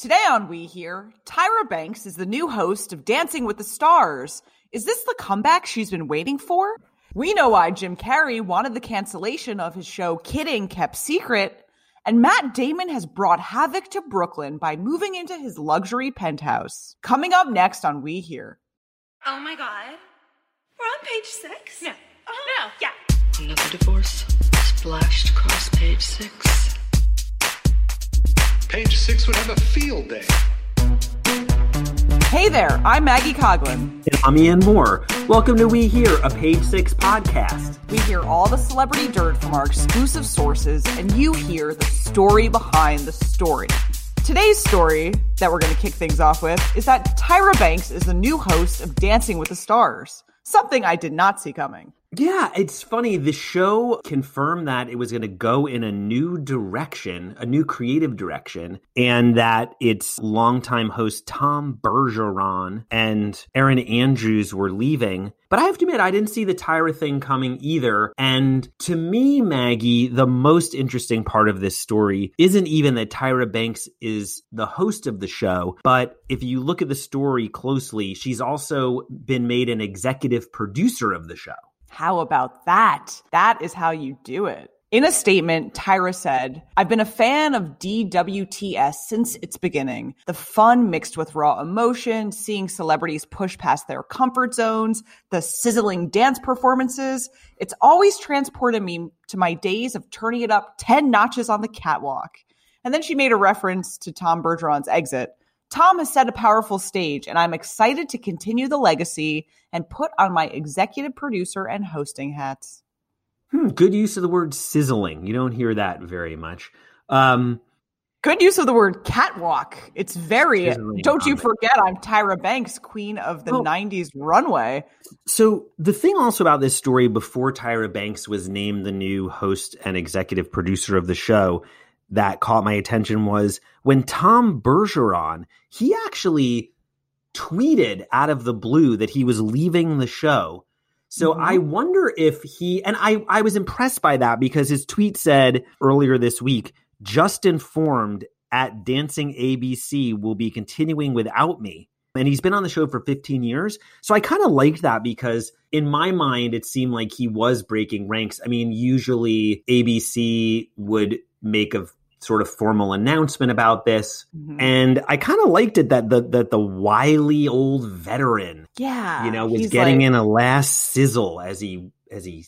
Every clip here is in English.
Today on We Hear, Tyra Banks is the new host of Dancing with the Stars. Is this the comeback she's been waiting for? We know why Jim Carrey wanted the cancellation of his show Kidding kept secret. And Matt Damon has brought havoc to Brooklyn by moving into his luxury penthouse. Coming up next on We Hear. Oh my god. We're on page six? No. Uh-huh. No. Yeah. Another divorce splashed across page six. Page six would have a field day. Hey there, I'm Maggie Coughlan. And I'm Ian Mohr. Welcome to We Hear, a Page Six podcast. We hear all the celebrity dirt from our exclusive sources, and you hear the story behind the story. Today's story that we're going to kick things off with is that Tyra Banks is the new host of Dancing with the Stars, something I did not see coming. Yeah, it's funny. The show confirmed that it was going to go in a new direction, a new creative direction, and that its longtime host Tom Bergeron and Erin Andrews were leaving. But I have to admit, I didn't see the Tyra thing coming either. And to me, Maggie, the most interesting part of this story isn't even that Tyra Banks is the host of the show, but if you look at the story closely, she's also been made an executive producer of the show. How about that? That is how you do it. In a statement, Tyra said, I've been a fan of DWTS since its beginning. The fun mixed with raw emotion, seeing celebrities push past their comfort zones, the sizzling dance performances. It's always transported me to my days of turning it up 10 notches on the catwalk. And then she made a reference to Tom Bergeron's exit. Tom has set a powerful stage, and I'm excited to continue the legacy and put on my executive producer and hosting hats. Hmm, good use of the word sizzling. You don't hear that very much. Um, Good use of the word catwalk. It's very, don't you forget, I'm Tyra Banks, queen of the Oh. 90s runway. so the thing also about this story before Tyra Banks was named the new host and executive producer of the show that caught my attention was when Tom Bergeron, he actually tweeted out of the blue that he was leaving the show. So Mhm. I wonder if he and I I was impressed by that because his tweet said earlier this week, just informed at Dancing ABC will be continuing without me. And he's been on the show for 15 years. So I kind of liked that because in my mind, it seemed like he was breaking ranks. I mean, usually ABC would make a sort of formal announcement about this. Mhm. And I kind of liked it that the that the wily old veteran, yeah. you know, was getting like- in a last sizzle as he as he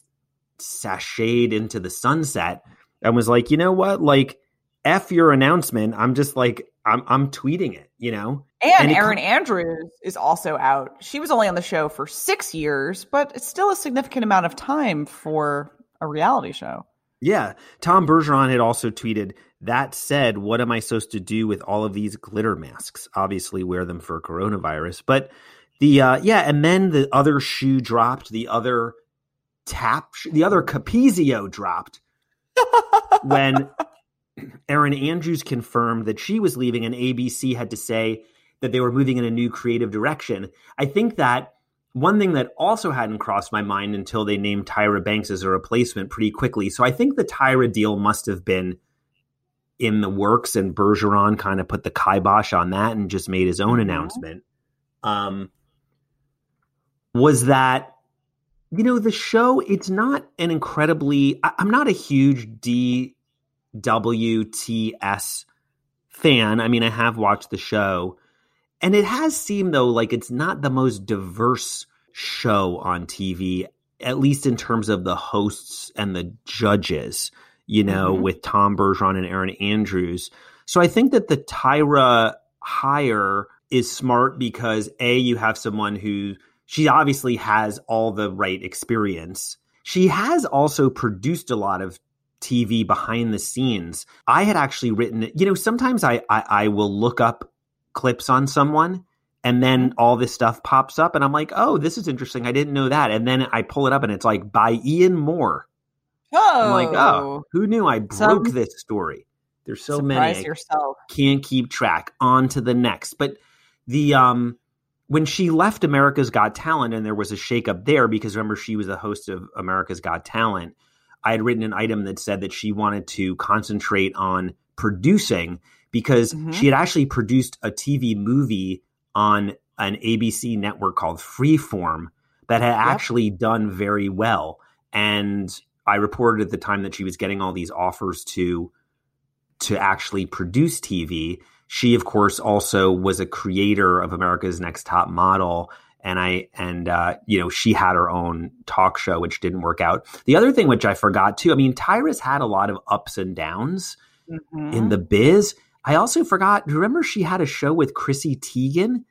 sashayed into the sunset and was like, you know what, like f your announcement. I'm just like I'm I'm tweeting it, you know. And, and Erin com- Andrews is also out. She was only on the show for six years, but it's still a significant amount of time for a reality show. Yeah, Tom Bergeron had also tweeted. That said, what am I supposed to do with all of these glitter masks? Obviously, wear them for coronavirus. But the uh, yeah, and then the other shoe dropped. The other tap, the other Capezio dropped when Erin Andrews confirmed that she was leaving, and ABC had to say that they were moving in a new creative direction. I think that one thing that also hadn't crossed my mind until they named Tyra Banks as a replacement pretty quickly. So I think the Tyra deal must have been in the works, and Bergeron kind of put the kibosh on that and just made his own Mhm. announcement. Um, was that you know the show? It's not an incredibly. I, I'm not a huge DWTS fan. I mean, I have watched the show, and it has seemed though like it's not the most diverse show on TV, at least in terms of the hosts and the judges. You know, Mhm. with Tom Bergeron and Erin Andrews. So I think that the Tyra hire is smart because a you have someone who she obviously has all the right experience. She has also produced a lot of TV behind the scenes. I had actually written, you know, sometimes I, I, I will look up clips on someone and then all this stuff pops up and I'm like, oh, this is interesting. I didn't know that. And then I pull it up and it's like by Ian Mohr. Oh, I'm like, oh, who knew I broke Some- this story? There's so surprise many. I yourself. can't keep track. On to the next. But the um when she left America's Got Talent and there was a shakeup there because remember she was the host of America's Got Talent, I had written an item that said that she wanted to concentrate on producing because Mhm. she had actually produced a TV movie on an ABC network called Freeform that had actually done very well. And I reported at the time that she was getting all these offers to to actually produce TV. She, of course, also was a creator of America's Next Top Model, and I and uh, you know she had her own talk show, which didn't work out. The other thing, which I forgot too, I mean, Tyra's had a lot of ups and downs Mhm. in the biz. I also forgot. Do you remember, she had a show with Chrissy Teigen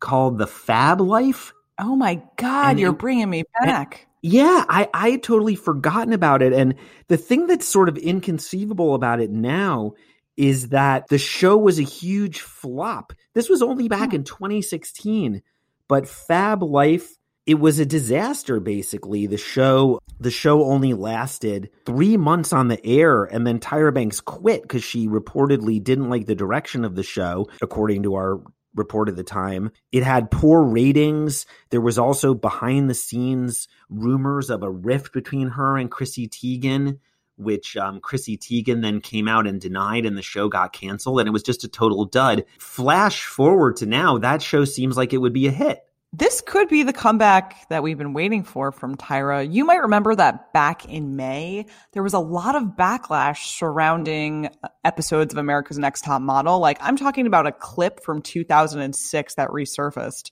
called The Fab Life. oh my God, And you're it- bringing me back. Yeah, I I had totally forgotten about it. And the thing that's sort of inconceivable about it now is that the show was a huge flop. This was only back hmm. in 2016, but Fab Life it was a disaster basically. The show the show only lasted 3 months on the air and then Tyra Banks quit cuz she reportedly didn't like the direction of the show according to our report at the time. It had poor ratings. There was also behind the scenes rumors of a rift between her and Chrissy Teigen, which um, Chrissy Teigen then came out and denied, and the show got canceled, and it was just a total dud. Flash forward to now, that show seems like it would be a hit. This could be the comeback that we've been waiting for from Tyra. You might remember that back in May, there was a lot of backlash surrounding uh, episodes of America's Next Top Model. Like, I'm talking about a clip from 2006 that resurfaced.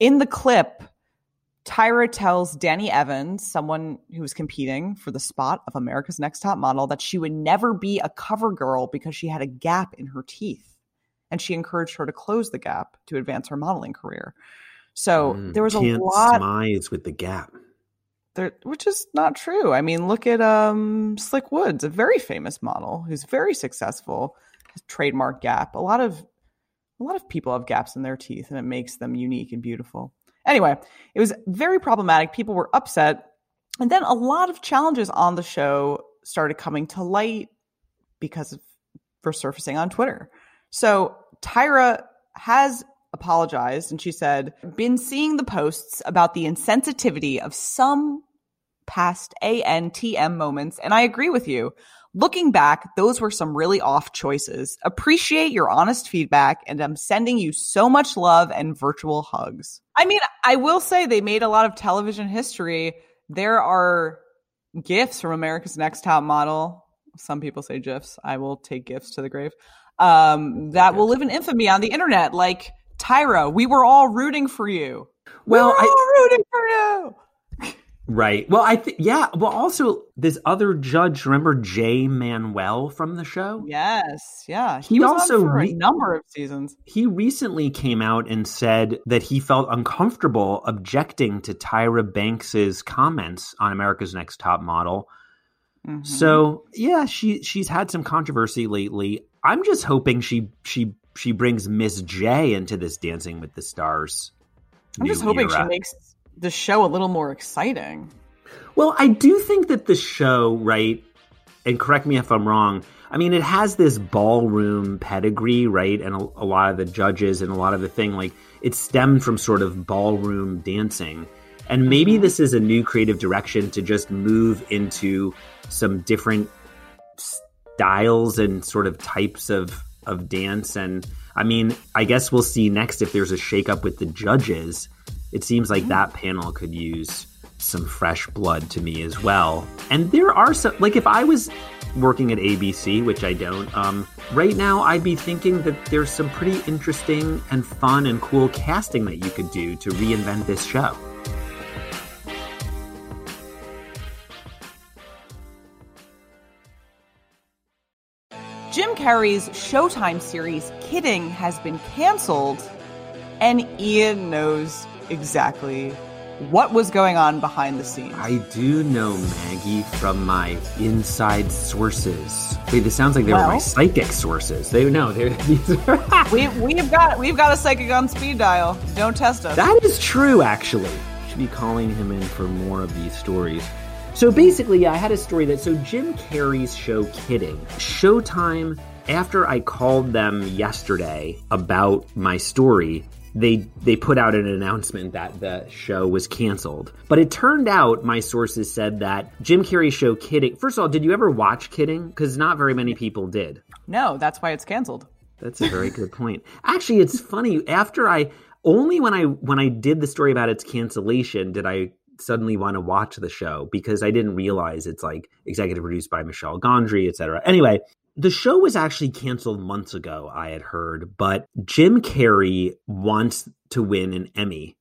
In the clip, Tyra tells Dani Evans, someone who was competing for the spot of America's Next Top Model, that she would never be a cover girl because she had a gap in her teeth. And she encouraged her to close the gap to advance her modeling career. So Mm, there was a lot smize with the gap. there, which is not true. I mean, look at um, Slick Woods, a very famous model who's very successful, has trademark gap. A lot of a lot of people have gaps in their teeth, and it makes them unique and beautiful. Anyway, it was very problematic. People were upset, and then a lot of challenges on the show started coming to light because of resurfacing on Twitter. So Tyra has apologized and she said, been seeing the posts about the insensitivity of some past ANTM moments, and I agree with you. Looking back, those were some really off choices. Appreciate your honest feedback, and I'm sending you so much love and virtual hugs. I mean, I will say they made a lot of television history. There are gifts from America's Next Top Model. Some people say GIFs. I will take gifts to the grave. Um, that will live in infamy on the internet. Like Tyra, we were all rooting for you. Well, we were I- all rooting for you. Right. Well, I think yeah. Well, also this other judge, remember Jay Manuel from the show? Yes, yeah. He, He was also on for re- a number of seasons. He recently came out and said that he felt uncomfortable objecting to Tyra Banks's comments on America's Next Top Model. Mhm. So yeah, she she's had some controversy lately. I'm just hoping she she she brings Miss J into this Dancing with the Stars. I'm just hoping she makes the show a little more exciting. Well, I do think that the show, right, and correct me if I'm wrong, I mean, it has this ballroom pedigree, right? And a, a lot of the judges and a lot of the thing, like, it stemmed from sort of ballroom dancing. And maybe mm-hmm. this is a new creative direction to just move into some different styles and sort of types of, of dance. And I mean, I guess we'll see next if there's a shakeup with the judges. It seems like that panel could use some fresh blood to me as well. And there are some, like, if I was working at ABC, which I don't, um, right now I'd be thinking that there's some pretty interesting and fun and cool casting that you could do to reinvent this show. Jim Carrey's Showtime series Kidding has been canceled, and Ian knows exactly what was going on behind the scenes. I do know Maggie from my inside sources. Wait, this sounds like they were my psychic sources. They know they're these are we we've got we've got a psychic on speed dial. Don't test us. That is true, actually. Should be calling him in for more of these stories. So basically, I had a story that so Jim Carrey's show Kidding, Showtime, after I called them yesterday about my story, they they put out an announcement that the show was canceled. But it turned out my sources said that Jim Carrey's show Kidding. First of all, did you ever watch Kidding? Because not very many people did. no, that's why it's canceled. That's a very good point. Actually, it's funny. After I only when I when I did the story about its cancellation did I suddenly want to watch the show because I didn't realize it's like executive produced by Michel Gondry, etc. Anyway, the show was actually canceled months ago, I had heard, but Jim Carrey wants to win an Emmy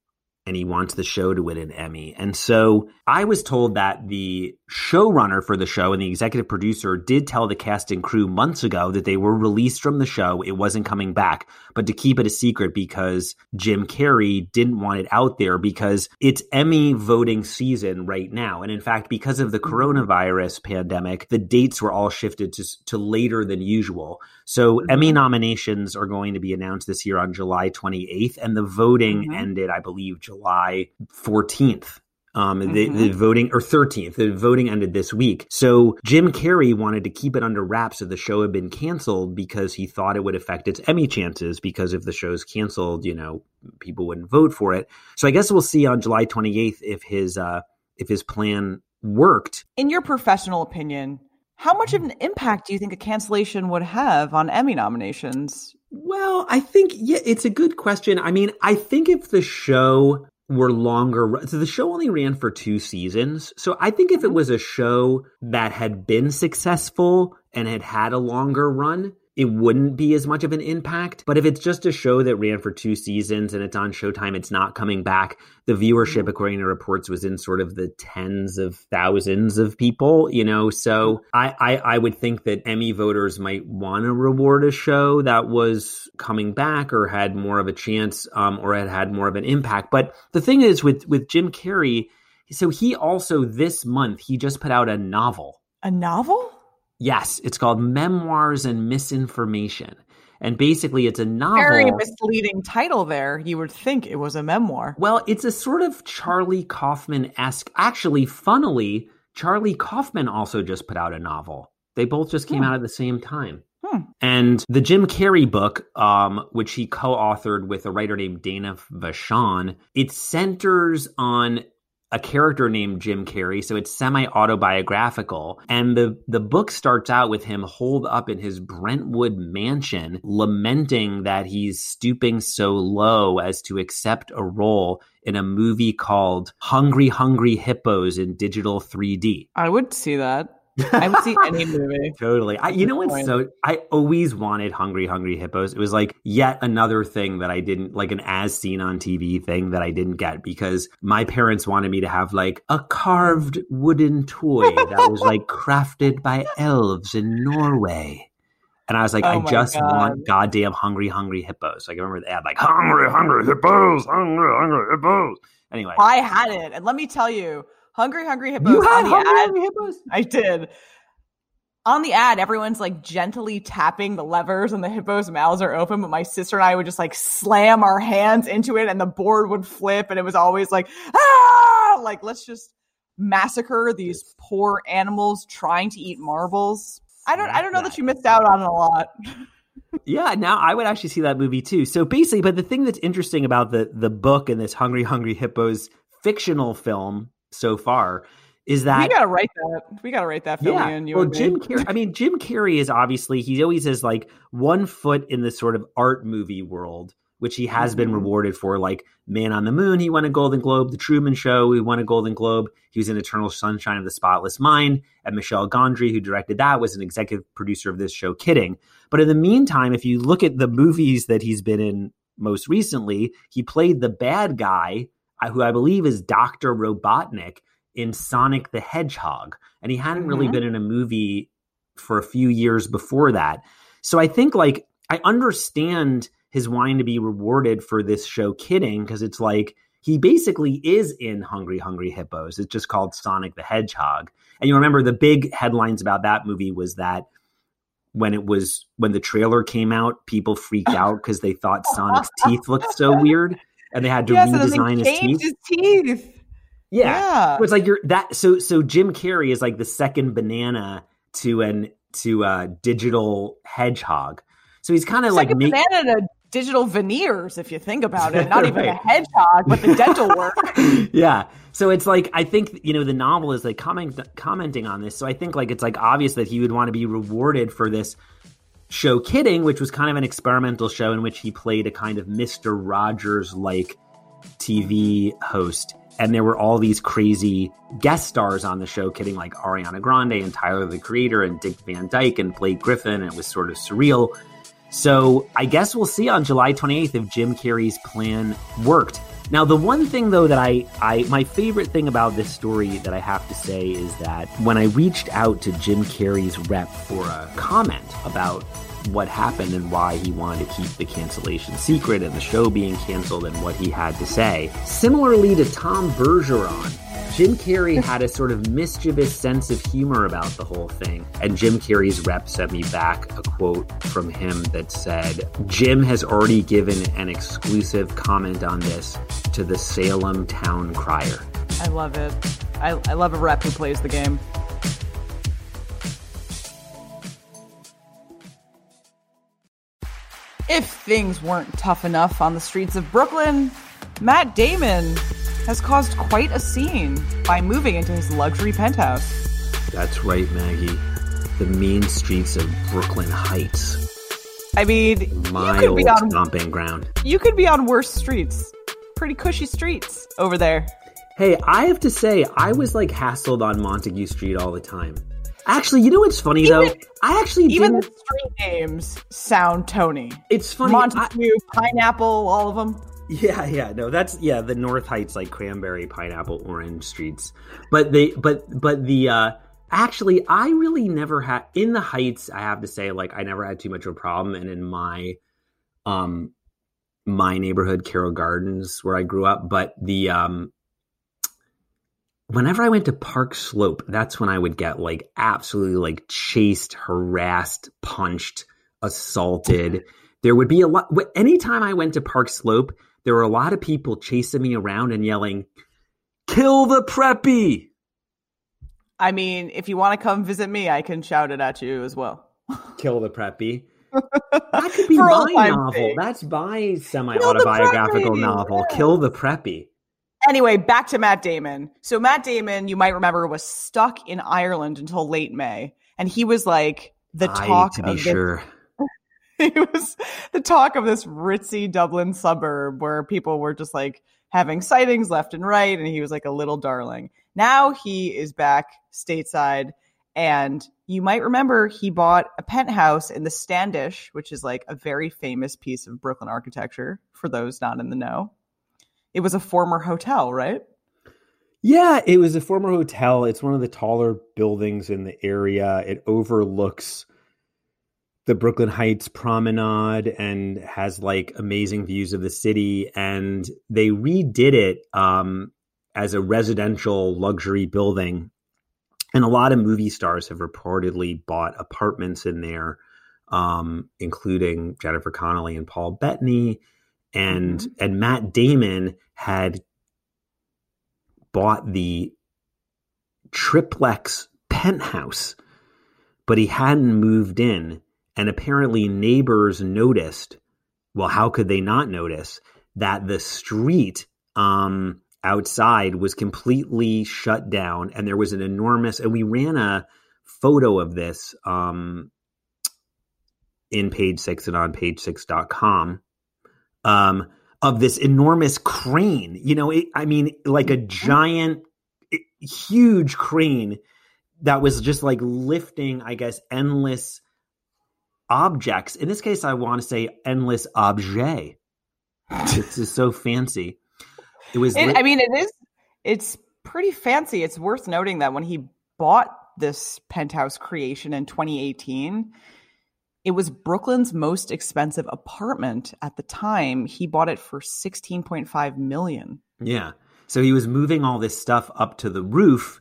and he wants the show to win an Emmy. And so I was told that the showrunner for the show and the executive producer did tell the cast and crew months ago that they were released from the show. It wasn't coming back, but to keep it a secret because Jim Carrey didn't want it out there because it's Emmy voting season right now. And in fact, because of the coronavirus pandemic, the dates were all shifted to, to later than usual. So mm-hmm. Emmy nominations are going to be announced this year on July 28th, and the voting mm-hmm. ended, I believe, July 14th. Um, mm-hmm. the, the voting or 13th, the voting ended this week. So Jim Carrey wanted to keep it under wraps so the show had been canceled because he thought it would affect its Emmy chances because if the show's canceled, you know, people wouldn't vote for it. So I guess we'll see on July 28th if his, uh, if his plan worked. In your professional opinion, how much of an impact do you think a cancellation would have on Emmy nominations? Well, I think yeah, it's a good question. I mean, I think if the show were longer, so the show only ran for two seasons. So I think if it mm-hmm. was a show that had been successful and had had a longer run, it wouldn't be as much of an impact. But if it's just a show that ran for two seasons and it's on Showtime, it's not coming back. The viewership, mm-hmm. according to reports, was in sort of the tens of thousands of people, you know. So I, I, I would think that Emmy voters might want to reward a show that was coming back or had more of a chance um, or had had more of an impact. But the thing is with with Jim Carrey, so he also this month he just put out a novel. A novel? Yes, it's called Memoirs and Misinformation. And basically, it's a novel. Very misleading title there. You would think it was a memoir. Well, it's a sort of Charlie Kaufman esque. Actually, funnily, Charlie Kaufman also just put out a novel. They both just came hmm. out at the same time. Hmm. And the Jim Carrey book, um, which he co authored with a writer named Dana Vachon, it centers on a character named Jim Carrey, so it's semi autobiographical. And the, the book starts out with him holed up in his Brentwood mansion, lamenting that he's stooping so low as to accept a role in a movie called Hungry Hungry Hippos in digital 3D. I would see that. I would see any movie. totally. I, you know what's so? I always wanted Hungry Hungry Hippos. It was like yet another thing that I didn't like an as seen on TV thing that I didn't get because my parents wanted me to have like a carved wooden toy that was like crafted by elves in Norway. And I was like, oh I just God. want goddamn hungry, hungry hippos. Like I remember the ad, like hungry, hungry hippos, hungry, hungry hippos. Anyway, I had it, and let me tell you, Hungry Hungry Hippos. You had Hungry ad, Hungry Hippos? I did. On the ad, everyone's like gently tapping the levers and the hippos' mouths are open, but my sister and I would just like slam our hands into it and the board would flip and it was always like, ah, like let's just massacre these poor animals trying to eat marbles. I don't I don't know that you missed out on a lot. yeah, now I would actually see that movie too. So basically, but the thing that's interesting about the the book and this Hungry Hungry Hippos fictional film so far is that we gotta write that. We gotta write that. Yeah. In, well, Jim Carrey. I mean, Jim Carrey is obviously he always has like one foot in the sort of art movie world, which he has mm-hmm. been rewarded for. Like Man on the Moon, he won a Golden Globe. The Truman Show, he won a Golden Globe. He was in Eternal Sunshine of the Spotless Mind. And Michel Gondry, who directed that, was an executive producer of this show. Kidding. But in the meantime, if you look at the movies that he's been in most recently, he played the bad guy who I believe is Dr. Robotnik in Sonic the Hedgehog. And he hadn't mm-hmm. really been in a movie for a few years before that. So I think like I understand his wanting to be rewarded for this show kidding because it's like he basically is in Hungry Hungry Hippos. It's just called Sonic the Hedgehog. And you remember the big headlines about that movie was that when it was when the trailer came out, people freaked out because they thought Sonic's teeth looked so weird and they had to redesign his teeth. his teeth. Yeah. yeah. So it's like you're that so so Jim Carrey is like the second banana to an to a digital hedgehog. So he's kind of like make, banana to digital veneers if you think about it. Not even a hedgehog, but the dental work. yeah. So it's like I think you know the novel is like comment, commenting on this. So I think like it's like obvious that he would want to be rewarded for this show Kidding, which was kind of an experimental show in which he played a kind of Mister Rogers like TV host. And there were all these crazy guest stars on the show, kidding like Ariana Grande and Tyler the Creator and Dick Van Dyke and Blake Griffin. And it was sort of surreal. So I guess we'll see on July 28th if Jim Carrey's plan worked. Now, the one thing though that I, I, my favorite thing about this story that I have to say is that when I reached out to Jim Carrey's rep for a comment about what happened and why he wanted to keep the cancellation secret and the show being canceled and what he had to say, similarly to Tom Bergeron, Jim Carrey had a sort of mischievous sense of humor about the whole thing. And Jim Carrey's rep sent me back a quote from him that said, Jim has already given an exclusive comment on this to the Salem Town Crier. I love it. I, I love a rep who plays the game. If things weren't tough enough on the streets of Brooklyn, Matt Damon has caused quite a scene by moving into his luxury penthouse. That's right, Maggie. The mean streets of Brooklyn Heights. I mean, My you could be on stomping ground. you could be on worse streets. Pretty cushy streets over there. Hey, I have to say, I was like hassled on Montague Street all the time. Actually, you know what's funny though? I actually Even didn't. street names sound Tony. It's funny. I- Montague, Pineapple, all of them. Yeah, yeah, no, that's yeah, the North Heights like cranberry, pineapple, orange streets. But they but but the uh actually I really never had in the Heights, I have to say, like I never had too much of a problem. And in my um my neighborhood, Carroll Gardens, where I grew up, but the um whenever I went to Park Slope, that's when I would get like absolutely like chased, harassed, punched, assaulted. There would be a lot. Anytime I went to Park Slope, there were a lot of people chasing me around and yelling, "Kill the preppy!" I mean, if you want to come visit me, I can shout it at you as well. Kill the preppy. That could be my novel. sake. That's my semi-autobiographical preppy! novel. Kill the preppy. Anyway, back to Matt Damon. So Matt Damon, you might remember, was stuck in Ireland until late May, and he was like the I, talk to be of this sure. he was the talk of this ritzy Dublin suburb where people were just like having sightings left and right, and he was like a little darling. Now he is back stateside, and you might remember he bought a penthouse in the Standish, which is like a very famous piece of Brooklyn architecture for those not in the know. It was a former hotel, right? Yeah, it was a former hotel. It's one of the taller buildings in the area. It overlooks the Brooklyn Heights promenade and has like amazing views of the city. And they redid it um, as a residential luxury building. And a lot of movie stars have reportedly bought apartments in there, um, including Jennifer Connelly and Paul Bettany. And and Matt Damon had bought the triplex penthouse, but he hadn't moved in. And apparently, neighbors noticed. Well, how could they not notice that the street um, outside was completely shut down and there was an enormous, and we ran a photo of this um, in page six and on page six.com um, of this enormous crane. You know, it, I mean, like a giant, i- huge crane that was just like lifting, I guess, endless objects. In this case, I want to say endless objet. this is so fancy. It was. It, lit- I mean, it is. It's pretty fancy. It's worth noting that when he bought this penthouse creation in 2018, it was Brooklyn's most expensive apartment at the time. He bought it for 16.5 million. Yeah. So he was moving all this stuff up to the roof.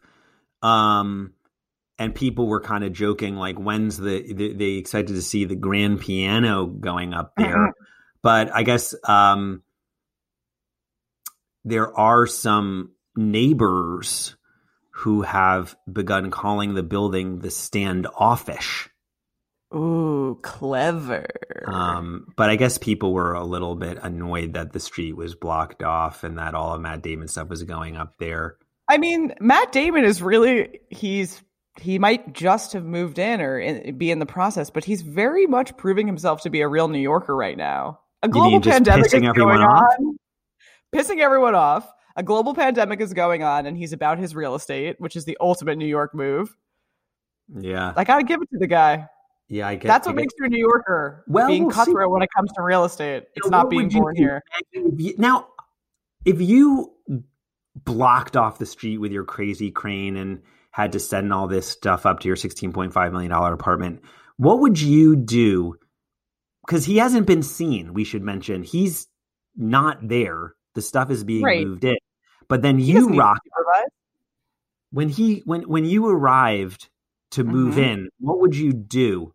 Um, and people were kind of joking, like, when's the, they, they excited to see the grand piano going up there. Mhm. But I guess um, there are some neighbors who have begun calling the building the standoffish. Ooh, clever. Um, but I guess people were a little bit annoyed that the street was blocked off and that all of Matt Damon stuff was going up there. I mean, Matt Damon is really he's he might just have moved in or in, be in the process, but he's very much proving himself to be a real New Yorker right now. A global pandemic is going off? on, pissing everyone off. A global pandemic is going on, and he's about his real estate, which is the ultimate New York move. Yeah, I gotta give it to the guy. yeah. I get That's I what get- makes you a New Yorker. Well, being we'll see. cutthroat when it comes to real estate. It's Now, not being born do? here. Now, if you blocked off the street with your crazy crane and had to send all this stuff up to your $16.5 million apartment, what would you do? Because he hasn't been seen, we should mention. He's not there. The stuff is being Right. moved in. But then He you doesn't need to rock when he when when you arrived to move Mhm. in, what would you do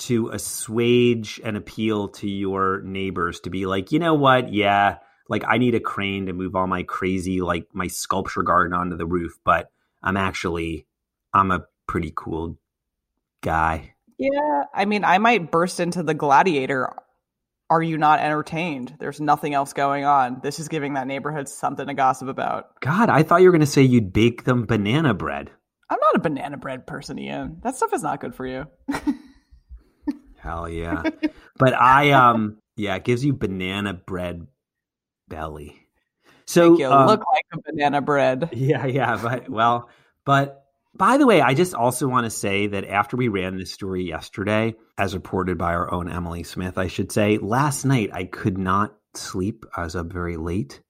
to assuage and appeal to your neighbors to be like, you know what? Yeah, like I need a crane to move all my crazy like my sculpture garden onto the roof, but I'm actually I'm a pretty cool guy. Yeah, I mean, I might burst into the gladiator. Are you not entertained? There's nothing else going on. This is giving that neighborhood something to gossip about. God, I thought you were going to say you'd bake them banana bread. I'm not a banana bread person, Ian. That stuff is not good for you. Hell yeah. but I um yeah, it gives you banana bread belly. So Make you um, look like a banana bread. Yeah, yeah, but well, but by the way, I just also want to say that after we ran this story yesterday, as reported by our own Emily Smith, I should say, last night I could not sleep. I was up very late.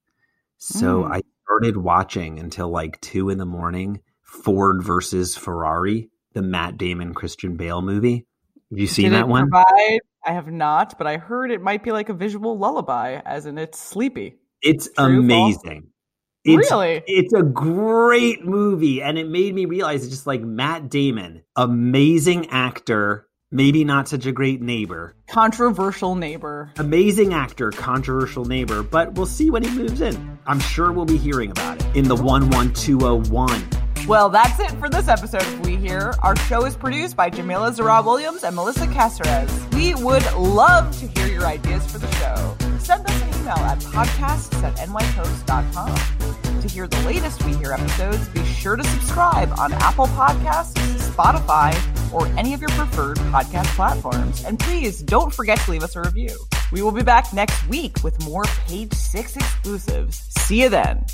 So Mm. I started watching until like two in the morning Ford versus Ferrari, the Matt Damon Christian Bale movie. Have you seen Did that one? Provide? I have not, but I heard it might be like a visual lullaby, as in it's sleepy. It's True, false? amazing. It's, Really? It's a great movie. And it made me realize it's just like Matt Damon, amazing actor, maybe not such a great neighbor. Controversial neighbor. Amazing actor, controversial neighbor, but we'll see when he moves in. I'm sure we'll be hearing about it in the 11201. Well, that's it for this episode of We Hear. Our show is produced by Jamila Zara Williams and Melissa Caceres. We would love to hear your ideas for the show. Send us email at podcasts at nypost.com. To hear the latest We Hear episodes, be sure to subscribe on Apple Podcasts, Spotify, or any of your preferred podcast platforms. And please don't forget to leave us a review. We will be back next week with more Page Six exclusives. See you then.